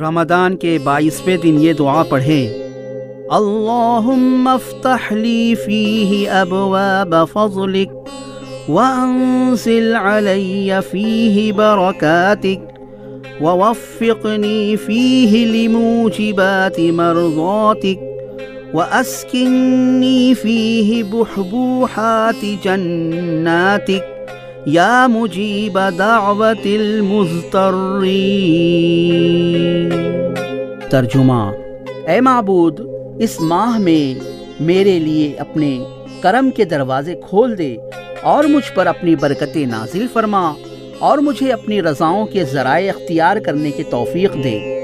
رمضان کے بائیسویں دن یہ دعا پڑھیں۔ اللہم افتح لی فیہ ابواب فضلک وانزل علی فیہ برکاتک ووفقنی فیہ لموجبات مرضاتک واسکنی فیہ بحبوحات جناتک یا مجیب دعوت المضطرین۔ ترجمہ، اے معبود، اس ماہ میں میرے لیے اپنے کرم کے دروازے کھول دے اور مجھ پر اپنی برکتیں نازل فرما اور مجھے اپنی رضاؤں کے ذرائع اختیار کرنے کی توفیق دے۔